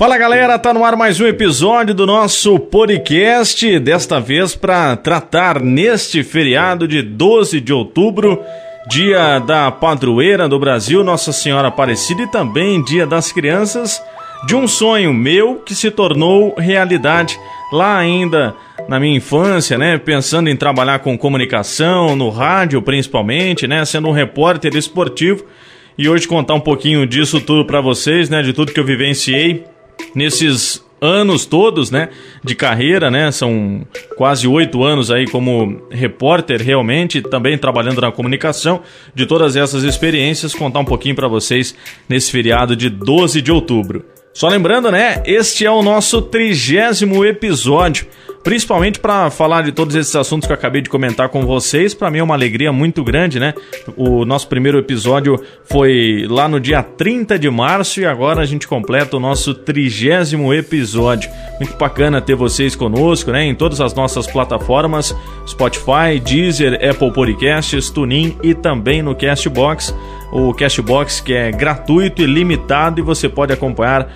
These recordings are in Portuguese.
Fala galera, tá no ar mais um episódio do nosso podcast, desta vez para tratar neste feriado de 12 de outubro, dia da padroeira do Brasil, Nossa Senhora Aparecida e também dia das crianças, de um sonho meu que se tornou realidade lá ainda na minha infância, né, pensando em trabalhar com comunicação, no rádio principalmente, né, sendo um repórter esportivo. E hoje contar um pouquinho disso tudo para vocês, né, de tudo que eu vivenciei nesses anos todos, né, de carreira, né, são quase oito anos aí como repórter realmente, também trabalhando na comunicação, de todas essas experiências, contar um pouquinho para vocês nesse feriado de 12 de outubro. Só lembrando, né, este é o nosso trigésimo episódio principalmente para falar de todos esses assuntos que eu acabei de comentar com vocês. Para mim é uma alegria muito grande, né? O nosso primeiro episódio foi lá no dia 30 de março e agora a gente completa o nosso trigésimo episódio. Muito bacana ter vocês conosco, né? Em todas as nossas plataformas: Spotify, Deezer, Apple Podcasts, TuneIn e também no Castbox. O Castbox que é gratuito e limitado e você pode acompanhar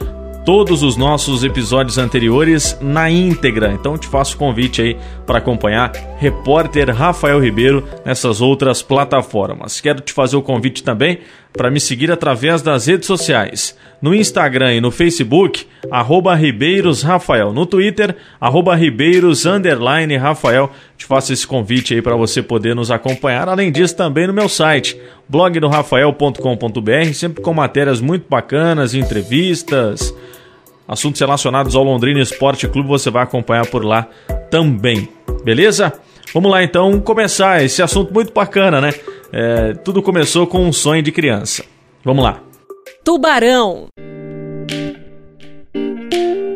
todos os nossos episódios anteriores na íntegra. Então te faço o convite aí para acompanhar repórter Rafael Ribeiro nessas outras plataformas. Quero te fazer o convite também para me seguir através das redes sociais. No Instagram e no Facebook, arroba Ribeiros Rafael. No Twitter, arroba Ribeiros Rafael. Te faço esse convite aí para você poder nos acompanhar. Além disso, também no meu site, blogdorafael.com.br, sempre com matérias muito bacanas, entrevistas, assuntos relacionados ao Londrina Esporte Clube, você vai acompanhar por lá também. Beleza? Vamos lá então começar esse assunto muito bacana, né? É, tudo começou com um sonho de criança. Vamos lá. Tubarão.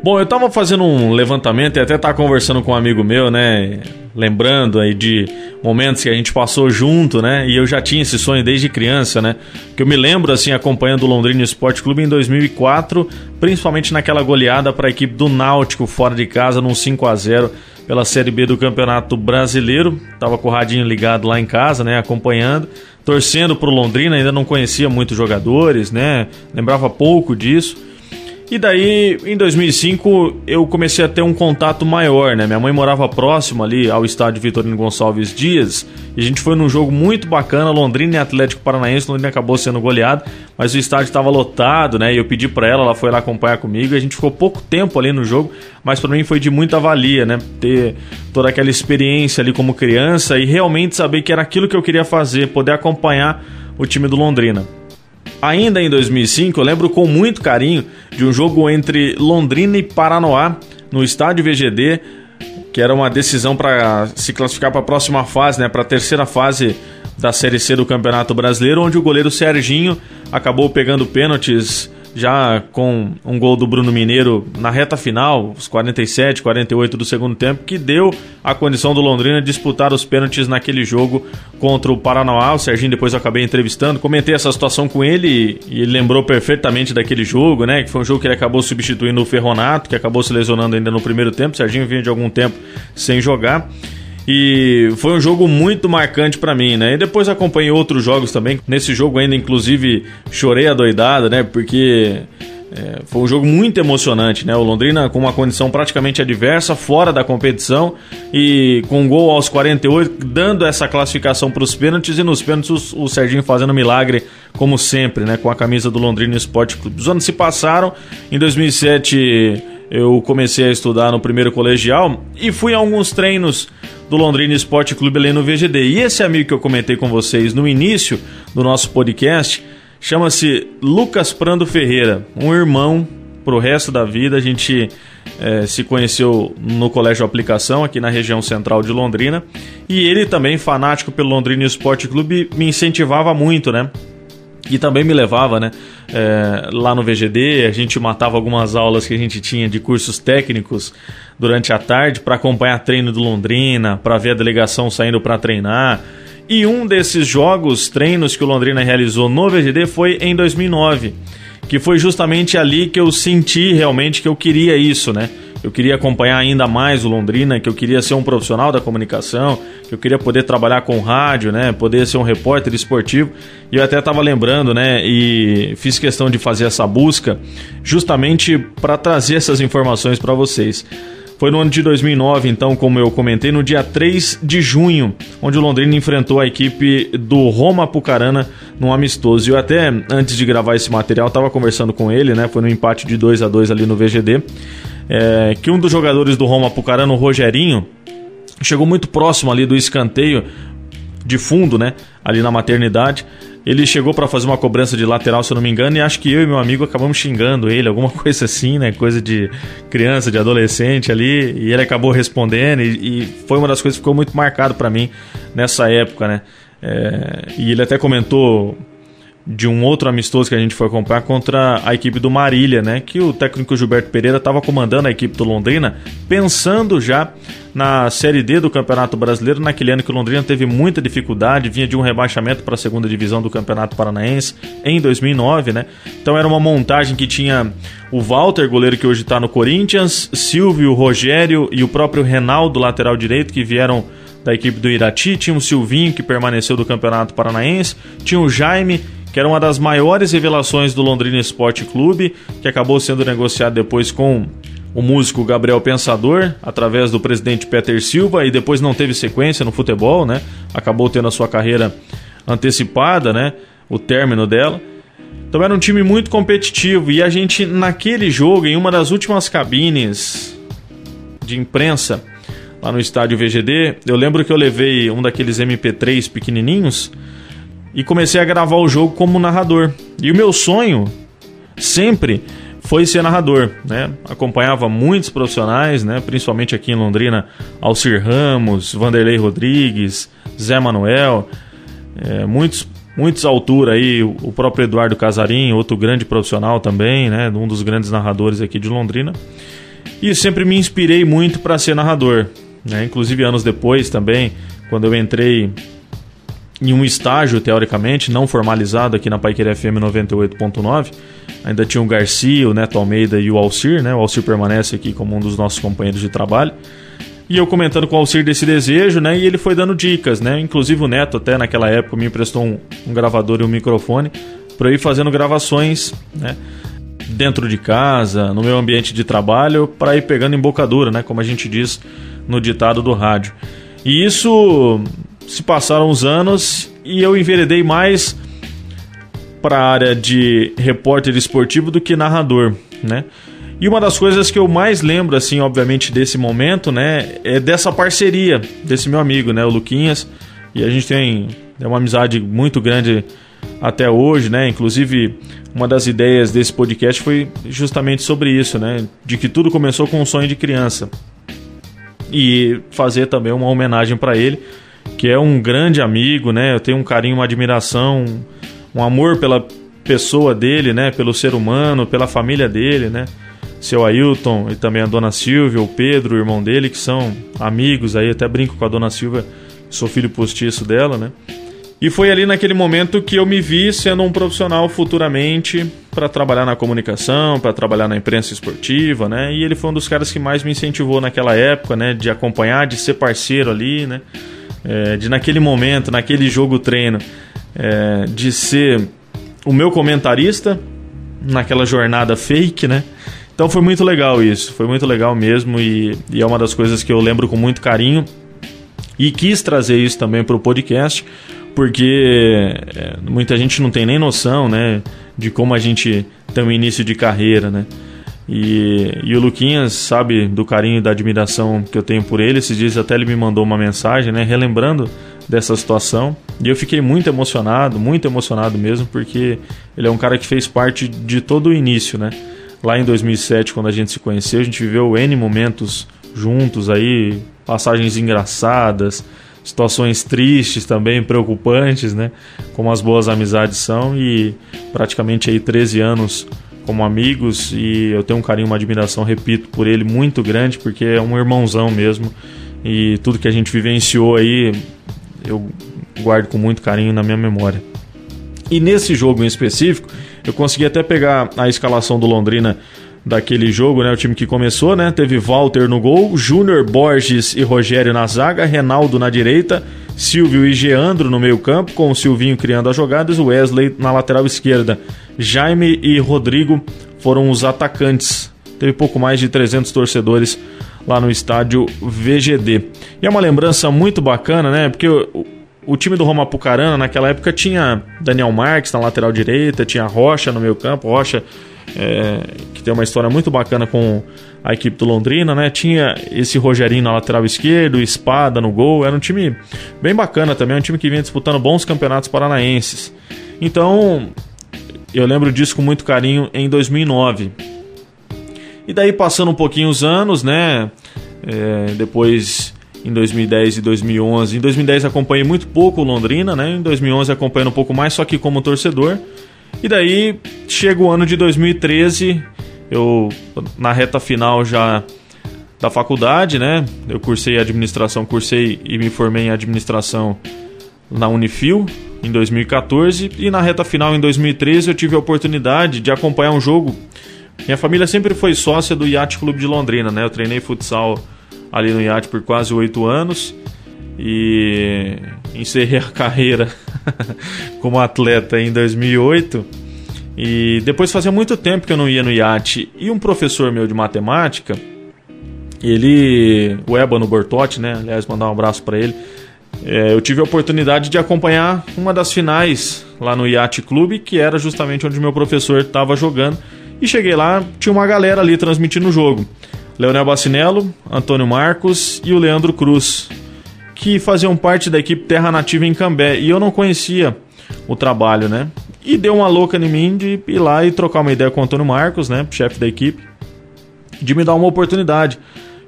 Bom, eu tava fazendo um levantamento e até tava conversando com um amigo meu, né? Lembrando aí de momentos que a gente passou junto, né? E eu já tinha esse sonho desde criança, né? Que eu me lembro, assim, acompanhando o Londrina Esporte Clube em 2004, principalmente naquela goleada para a equipe do Náutico fora de casa, num 5 a 0 pela Série B do Campeonato Brasileiro. Tava com o radinho ligado lá em casa, né? Acompanhando, torcendo pro Londrina, ainda não conhecia muitos jogadores, né? Lembrava pouco disso. E daí, em 2005, eu comecei a ter um contato maior, né? Minha mãe morava próximo ali ao estádio Vitorino Gonçalves Dias. E a gente foi num jogo muito bacana, Londrina e Atlético Paranaense. Londrina acabou sendo goleado, mas o estádio estava lotado, né? E eu pedi para ela, ela foi lá acompanhar comigo. A gente ficou pouco tempo ali no jogo, mas para mim foi de muita valia, né? Ter toda aquela experiência ali como criança e realmente saber que era aquilo que eu queria fazer, poder acompanhar o time do Londrina. Ainda em 2005, eu lembro com muito carinho de um jogo entre Londrina e Paranoá no estádio VGD, que era uma decisão para se classificar para a próxima fase, né, para a terceira fase da Série C do Campeonato Brasileiro, onde o goleiro Serginho acabou pegando pênaltis já com um gol do Bruno Mineiro na reta final, os 47, 48 do segundo tempo, que deu a condição do Londrina disputar os pênaltis naquele jogo contra o Paranaá. O Serginho depois eu acabei entrevistando, comentei essa situação com ele e ele lembrou perfeitamente daquele jogo, né? Que foi um jogo que ele acabou substituindo o Ferronato, que acabou se lesionando ainda no primeiro tempo. O Serginho vinha de algum tempo sem jogar. E foi um jogo muito marcante para mim, né? E depois acompanhei outros jogos também. Nesse jogo ainda, inclusive, chorei a doidada, né? Porque é, foi um jogo muito emocionante, né? O Londrina com uma condição praticamente adversa, fora da competição e com um gol aos 48, dando essa classificação para os pênaltis e nos pênaltis o, o Serginho fazendo milagre, como sempre, né? Com a camisa do Londrina Esporte Clube. Os anos se passaram, em 2007 eu comecei a estudar no primeiro colegial e fui a alguns treinos do Londrina Esporte Clube ali no VGD. E esse amigo que eu comentei com vocês no início do nosso podcast chama-se Lucas Prando Ferreira, um irmão pro resto da vida. A gente é, se conheceu no Colégio Aplicação, aqui na região central de Londrina. E ele também, fanático pelo Londrina Esporte Clube, me incentivava muito, né? E também me levava, né? É, lá no VGD, a gente matava algumas aulas que a gente tinha de cursos técnicos durante a tarde para acompanhar treino do Londrina, para ver a delegação saindo para treinar. E um desses jogos, treinos que o Londrina realizou no VGD foi em 2009, que foi justamente ali que eu senti realmente que eu queria isso, né? Eu queria acompanhar ainda mais o Londrina, que eu queria ser um profissional da comunicação, que eu queria poder trabalhar com rádio, né? Poder ser um repórter esportivo. E eu até estava lembrando, né? E fiz questão de fazer essa busca justamente para trazer essas informações para vocês. Foi no ano de 2009, então, como eu comentei, no dia 3 de junho, onde o Londrina enfrentou a equipe do Roma Pucarana num amistoso. E eu até, antes de gravar esse material, estava conversando com ele, né? Foi no empate de 2 a 2 ali no VGD. É, que um dos jogadores do Roma Pucarana, o Rogerinho, chegou muito próximo ali do escanteio de fundo, né? Ali na maternidade. Ele chegou para fazer uma cobrança de lateral, se eu não me engano, e acho que eu e meu amigo acabamos xingando ele, alguma coisa assim, né? Coisa de criança, de adolescente ali, e ele acabou respondendo, e, e foi uma das coisas que ficou muito marcado para mim nessa época, né? É, e ele até comentou de um outro amistoso que a gente foi comprar contra a equipe do Marília, né? Que o técnico Gilberto Pereira estava comandando a equipe do Londrina, pensando já na Série D do Campeonato Brasileiro, naquele ano que o Londrina teve muita dificuldade, vinha de um rebaixamento para a segunda divisão do Campeonato Paranaense em 2009, né? Então era uma montagem que tinha o Walter, goleiro que hoje está no Corinthians, Silvio, Rogério e o próprio Renaldo, lateral direito, que vieram da equipe do Irati, tinha o Silvinho, que permaneceu do Campeonato Paranaense, tinha o Jaime que era uma das maiores revelações do Londrina Esporte Clube, que acabou sendo negociado depois com o músico Gabriel Pensador, através do presidente Peter Silva, e depois não teve sequência no futebol, né? Acabou tendo a sua carreira antecipada, né? O término dela. Então era um time muito competitivo e a gente naquele jogo, em uma das últimas cabines de imprensa lá no estádio VGD, eu lembro que eu levei um daqueles MP3 pequenininhos e comecei a gravar o jogo como narrador. E o meu sonho sempre foi ser narrador, né? Acompanhava muitos profissionais, né? Principalmente aqui em Londrina, Alcir Ramos, Vanderlei Rodrigues, Zé Manuel, é, muitos muitos altura aí, o próprio Eduardo Casarim, outro grande profissional também, né? Um dos grandes narradores aqui de Londrina. E sempre me inspirei muito para ser narrador, né? Inclusive anos depois também, quando eu entrei em um estágio, teoricamente, não formalizado aqui na Paiqueira FM 98.9. Ainda tinha o Garcia, o Neto Almeida e o Alcir, né? O Alcir permanece aqui como um dos nossos companheiros de trabalho. E eu comentando com o Alcir desse desejo, né? E ele foi dando dicas, né? Inclusive o Neto, até naquela época, me emprestou um, um gravador e um microfone para ir fazendo gravações, né? Dentro de casa, no meu ambiente de trabalho, para ir pegando embocadura, né? Como a gente diz no ditado do rádio. E isso se passaram os anos e eu enveredei mais para a área de repórter esportivo do que narrador, né? E uma das coisas que eu mais lembro, assim, obviamente, desse momento, né, é dessa parceria desse meu amigo, né, o Luquinhas. E a gente tem é uma amizade muito grande até hoje, né? Inclusive, uma das ideias desse podcast foi justamente sobre isso, né? De que tudo começou com um sonho de criança. E fazer também uma homenagem para ele que é um grande amigo, né? Eu tenho um carinho, uma admiração, um amor pela pessoa dele, né? Pelo ser humano, pela família dele, né? Seu Ailton e também a dona Silvia, o Pedro, o irmão dele, que são amigos aí, até brinco com a dona Silvia, sou filho postiço dela, né? E foi ali naquele momento que eu me vi sendo um profissional futuramente para trabalhar na comunicação, para trabalhar na imprensa esportiva, né? E ele foi um dos caras que mais me incentivou naquela época, né? De acompanhar, de ser parceiro ali, né? É, de naquele momento, naquele jogo treino, é, de ser o meu comentarista naquela jornada fake, né? Então foi muito legal isso, foi muito legal mesmo e, e é uma das coisas que eu lembro com muito carinho e quis trazer isso também para o podcast, porque é, muita gente não tem nem noção, né, de como a gente tem um início de carreira, né? E, e o Luquinhas sabe do carinho e da admiração que eu tenho por ele. Esses dias até ele me mandou uma mensagem, né, relembrando dessa situação. E eu fiquei muito emocionado, muito emocionado mesmo, porque ele é um cara que fez parte de todo o início, né? Lá em 2007, quando a gente se conheceu, a gente viveu N momentos juntos aí, passagens engraçadas, situações tristes também, preocupantes, né? Como as boas amizades são e praticamente aí 13 anos como amigos e eu tenho um carinho, uma admiração, repito, por ele muito grande, porque é um irmãozão mesmo e tudo que a gente vivenciou aí eu guardo com muito carinho na minha memória. E nesse jogo em específico, eu consegui até pegar a escalação do Londrina daquele jogo, né? O time que começou, né? Teve Walter no gol, Júnior Borges e Rogério na zaga, Reinaldo na direita, Silvio e Geandro no meio-campo, com o Silvinho criando as jogadas, Wesley na lateral esquerda. Jaime e Rodrigo foram os atacantes. Teve pouco mais de 300 torcedores lá no estádio VGD. E é uma lembrança muito bacana, né? Porque o, o time do Roma Pucarana naquela época tinha Daniel Marques na lateral direita, tinha Rocha no meio-campo, Rocha é, que tem uma história muito bacana com a equipe do Londrina, né? Tinha esse Rogerinho na lateral esquerdo, Espada no gol, era um time bem bacana também, um time que vinha disputando bons campeonatos paranaenses. Então, eu lembro disso com muito carinho em 2009. E daí passando um pouquinho os anos, né? É, depois em 2010 e 2011. Em 2010 acompanhei muito pouco Londrina, né? Em 2011 acompanhando um pouco mais, só que como torcedor. E daí chega o ano de 2013, eu na reta final já da faculdade, né? Eu cursei administração, cursei e me formei em administração na Unifil em 2014 e na reta final em 2013 eu tive a oportunidade de acompanhar um jogo. Minha família sempre foi sócia do Yacht Clube de Londrina, né? Eu treinei futsal ali no Yacht por quase oito anos e encerrei a carreira como atleta em 2008. E depois fazia muito tempo que eu não ia no iate. E um professor meu de matemática, ele, o Ébano Bortotti, né? Aliás, mandar um abraço para ele. É, eu tive a oportunidade de acompanhar uma das finais lá no Yacht Clube, que era justamente onde meu professor estava jogando. E cheguei lá, tinha uma galera ali transmitindo o jogo. Leonel Bacinello, Antônio Marcos e o Leandro Cruz que faziam parte da equipe Terra Nativa em Cambé e eu não conhecia o trabalho, né? E deu uma louca em mim de ir lá e trocar uma ideia com o Antônio Marcos, né, chefe da equipe, de me dar uma oportunidade.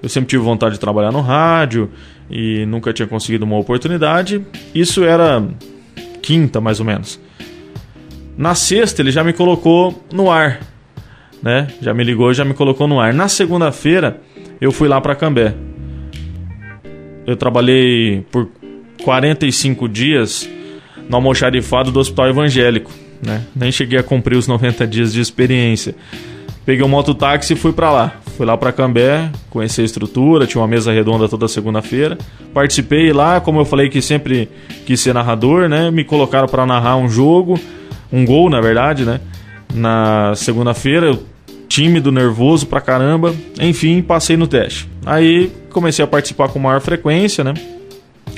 Eu sempre tive vontade de trabalhar no rádio e nunca tinha conseguido uma oportunidade. Isso era quinta, mais ou menos. Na sexta, ele já me colocou no ar, né? Já me ligou, já me colocou no ar. Na segunda-feira, eu fui lá para Cambé eu trabalhei por 45 dias no almoxarifado do Hospital Evangélico, né? Nem cheguei a cumprir os 90 dias de experiência. Peguei um mototáxi e fui para lá. Fui lá para Cambé, conheci a estrutura, tinha uma mesa redonda toda segunda-feira. Participei lá, como eu falei que sempre quis ser narrador, né? Me colocaram para narrar um jogo, um gol, na verdade, né? Na segunda-feira eu tímido, nervoso pra caramba. Enfim, passei no teste. Aí comecei a participar com maior frequência, né?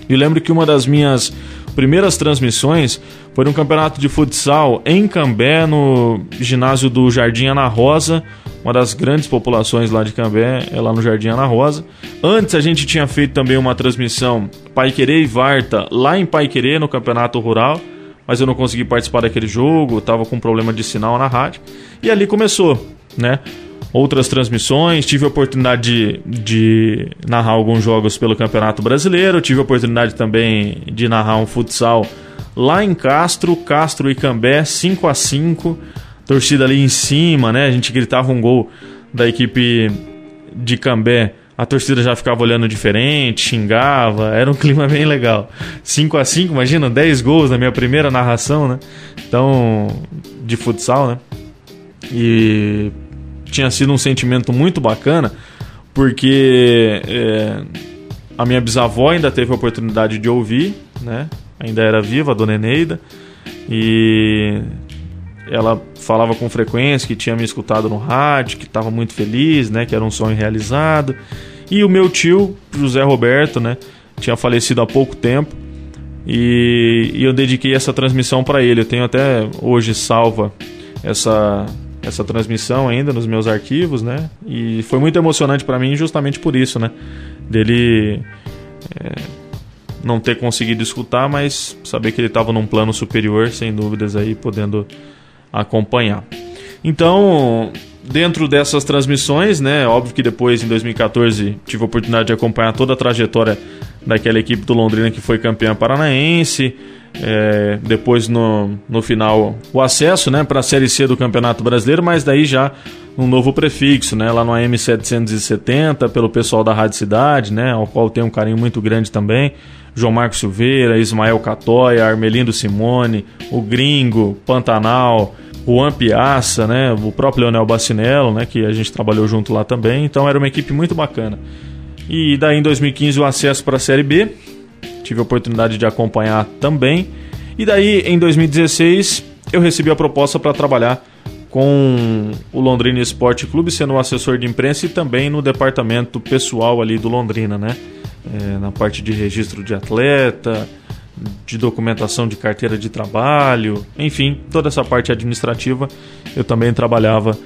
E lembro que uma das minhas primeiras transmissões foi num campeonato de futsal em Cambé, no ginásio do Jardim Ana Rosa, uma das grandes populações lá de Cambé, é lá no Jardim Ana Rosa. Antes a gente tinha feito também uma transmissão Paiquerê e Varta lá em Paiquerê, no campeonato rural, mas eu não consegui participar daquele jogo, estava com problema de sinal na rádio. E ali começou né? Outras transmissões, tive a oportunidade de, de narrar alguns jogos pelo Campeonato Brasileiro, tive a oportunidade também de narrar um futsal lá em Castro, Castro e Cambé, 5 a 5 torcida ali em cima, né? A gente gritava um gol da equipe de Cambé, a torcida já ficava olhando diferente, xingava, era um clima bem legal. 5 a 5 imagina, 10 gols na minha primeira narração, né? Então, de futsal, né? E tinha sido um sentimento muito bacana, porque é, a minha bisavó ainda teve a oportunidade de ouvir, né? Ainda era viva, a dona Eneida, e ela falava com frequência que tinha me escutado no rádio, que estava muito feliz, né? Que era um sonho realizado. E o meu tio, José Roberto, né? Tinha falecido há pouco tempo. E, e eu dediquei essa transmissão para ele. Eu tenho até hoje salva essa essa transmissão ainda nos meus arquivos, né? E foi muito emocionante para mim justamente por isso, né? Dele é, não ter conseguido escutar, mas saber que ele estava num plano superior, sem dúvidas aí, podendo acompanhar. Então, dentro dessas transmissões, né? Óbvio que depois, em 2014, tive a oportunidade de acompanhar toda a trajetória daquela equipe do Londrina que foi campeã paranaense. É, depois no, no final o acesso né, para a Série C do Campeonato Brasileiro, mas daí já um novo prefixo, né, lá no AM 770, pelo pessoal da Rádio Cidade, né, ao qual tenho um carinho muito grande também. João Marcos Silveira, Ismael Catoia, Armelindo Simone, o Gringo, Pantanal, Juan Piazza, né? O próprio Leonel Bacinello, né? Que a gente trabalhou junto lá também. Então era uma equipe muito bacana. E daí em 2015 o acesso para a Série B. Tive a oportunidade de acompanhar também. E daí em 2016 eu recebi a proposta para trabalhar com o Londrina Esporte Clube, sendo assessor de imprensa e também no departamento pessoal ali do Londrina, né? É, na parte de registro de atleta, de documentação de carteira de trabalho, enfim, toda essa parte administrativa eu também trabalhava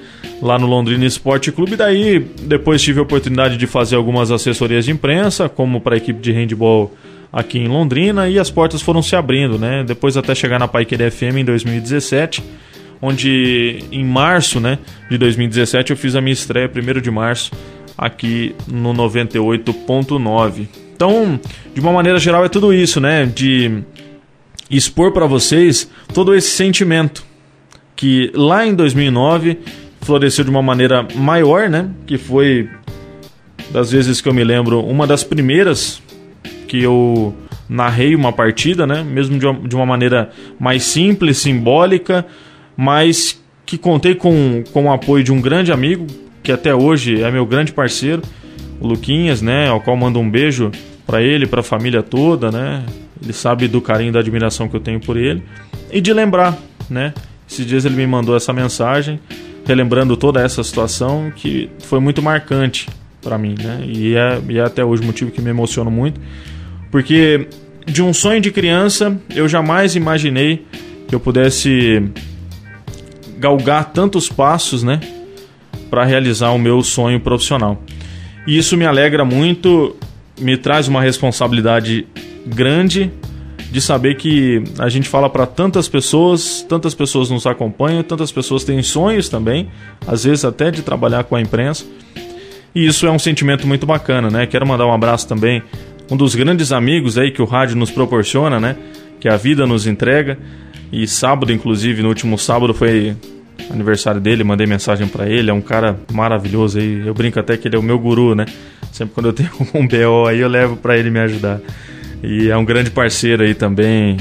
lá no Londrina Esporte Clube. Daí depois tive a oportunidade de fazer algumas assessorias de imprensa, como para a equipe de handball aqui em Londrina, e as portas foram se abrindo, né? Depois até chegar na Paiquer FM em 2017 onde em março né, de 2017 eu fiz a minha estreia, 1 de março, aqui no 98.9. Então, de uma maneira geral, é tudo isso, né? De expor para vocês todo esse sentimento que lá em 2009 floresceu de uma maneira maior, né? Que foi, das vezes que eu me lembro, uma das primeiras que eu narrei uma partida, né? Mesmo de uma, de uma maneira mais simples, simbólica, mas que contei com, com o apoio de um grande amigo, que até hoje é meu grande parceiro, o Luquinhas, né, ao qual mando um beijo para ele, para a família toda, né? Ele sabe do carinho e da admiração que eu tenho por ele. E de lembrar, né? Esses dias ele me mandou essa mensagem, relembrando toda essa situação que foi muito marcante para mim, né? E é, e é até hoje o motivo que me emociona muito, porque de um sonho de criança eu jamais imaginei que eu pudesse galgar tantos passos, né, para realizar o meu sonho profissional. E isso me alegra muito, me traz uma responsabilidade grande de saber que a gente fala para tantas pessoas, tantas pessoas nos acompanham, tantas pessoas têm sonhos também, às vezes até de trabalhar com a imprensa. E isso é um sentimento muito bacana, né? Quero mandar um abraço também um dos grandes amigos aí que o rádio nos proporciona, né? Que a vida nos entrega. E sábado, inclusive, no último sábado foi aniversário dele, mandei mensagem para ele, é um cara maravilhoso aí. Eu brinco até que ele é o meu guru, né? Sempre quando eu tenho um BO aí, eu levo para ele me ajudar. E é um grande parceiro aí também,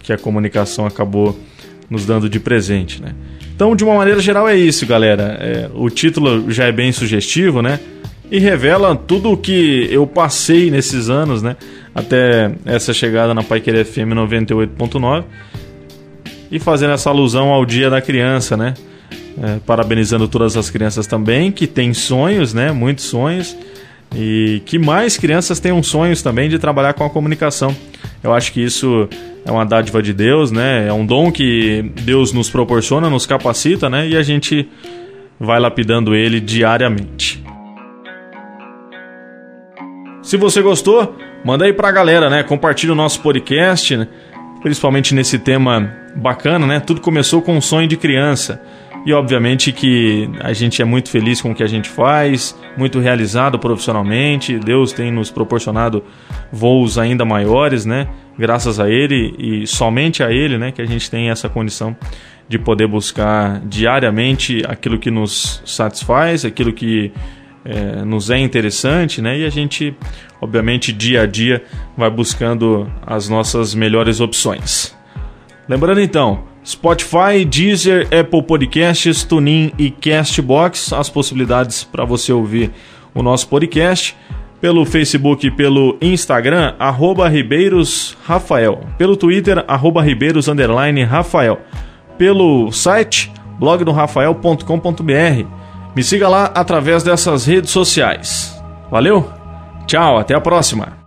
que a comunicação acabou nos dando de presente, né? Então, de uma maneira geral, é isso, galera. É, o título já é bem sugestivo, né? E revela tudo o que eu passei nesses anos, né? Até essa chegada na Paiquer FM 98.9 e fazendo essa alusão ao Dia da Criança, né? É, parabenizando todas as crianças também que têm sonhos, né? Muitos sonhos e que mais crianças tenham sonhos também de trabalhar com a comunicação. Eu acho que isso é uma dádiva de Deus, né? É um dom que Deus nos proporciona, nos capacita, né? E a gente vai lapidando ele diariamente. Se você gostou, manda aí pra galera, né? Compartilhe o nosso podcast, né? principalmente nesse tema bacana, né? Tudo começou com um sonho de criança. E obviamente que a gente é muito feliz com o que a gente faz, muito realizado profissionalmente. Deus tem nos proporcionado voos ainda maiores, né? Graças a Ele e somente a Ele, né? Que a gente tem essa condição de poder buscar diariamente aquilo que nos satisfaz, aquilo que é, nos é interessante, né? E a gente, obviamente, dia a dia vai buscando as nossas melhores opções. Lembrando então, Spotify, Deezer, Apple Podcasts, TuneIn e Castbox, as possibilidades para você ouvir o nosso podcast pelo Facebook e pelo Instagram, arroba Ribeiros Rafael, pelo Twitter, arroba Ribeiros Rafael, pelo site blogdorafael.com.br me siga lá através dessas redes sociais. Valeu? Tchau, até a próxima!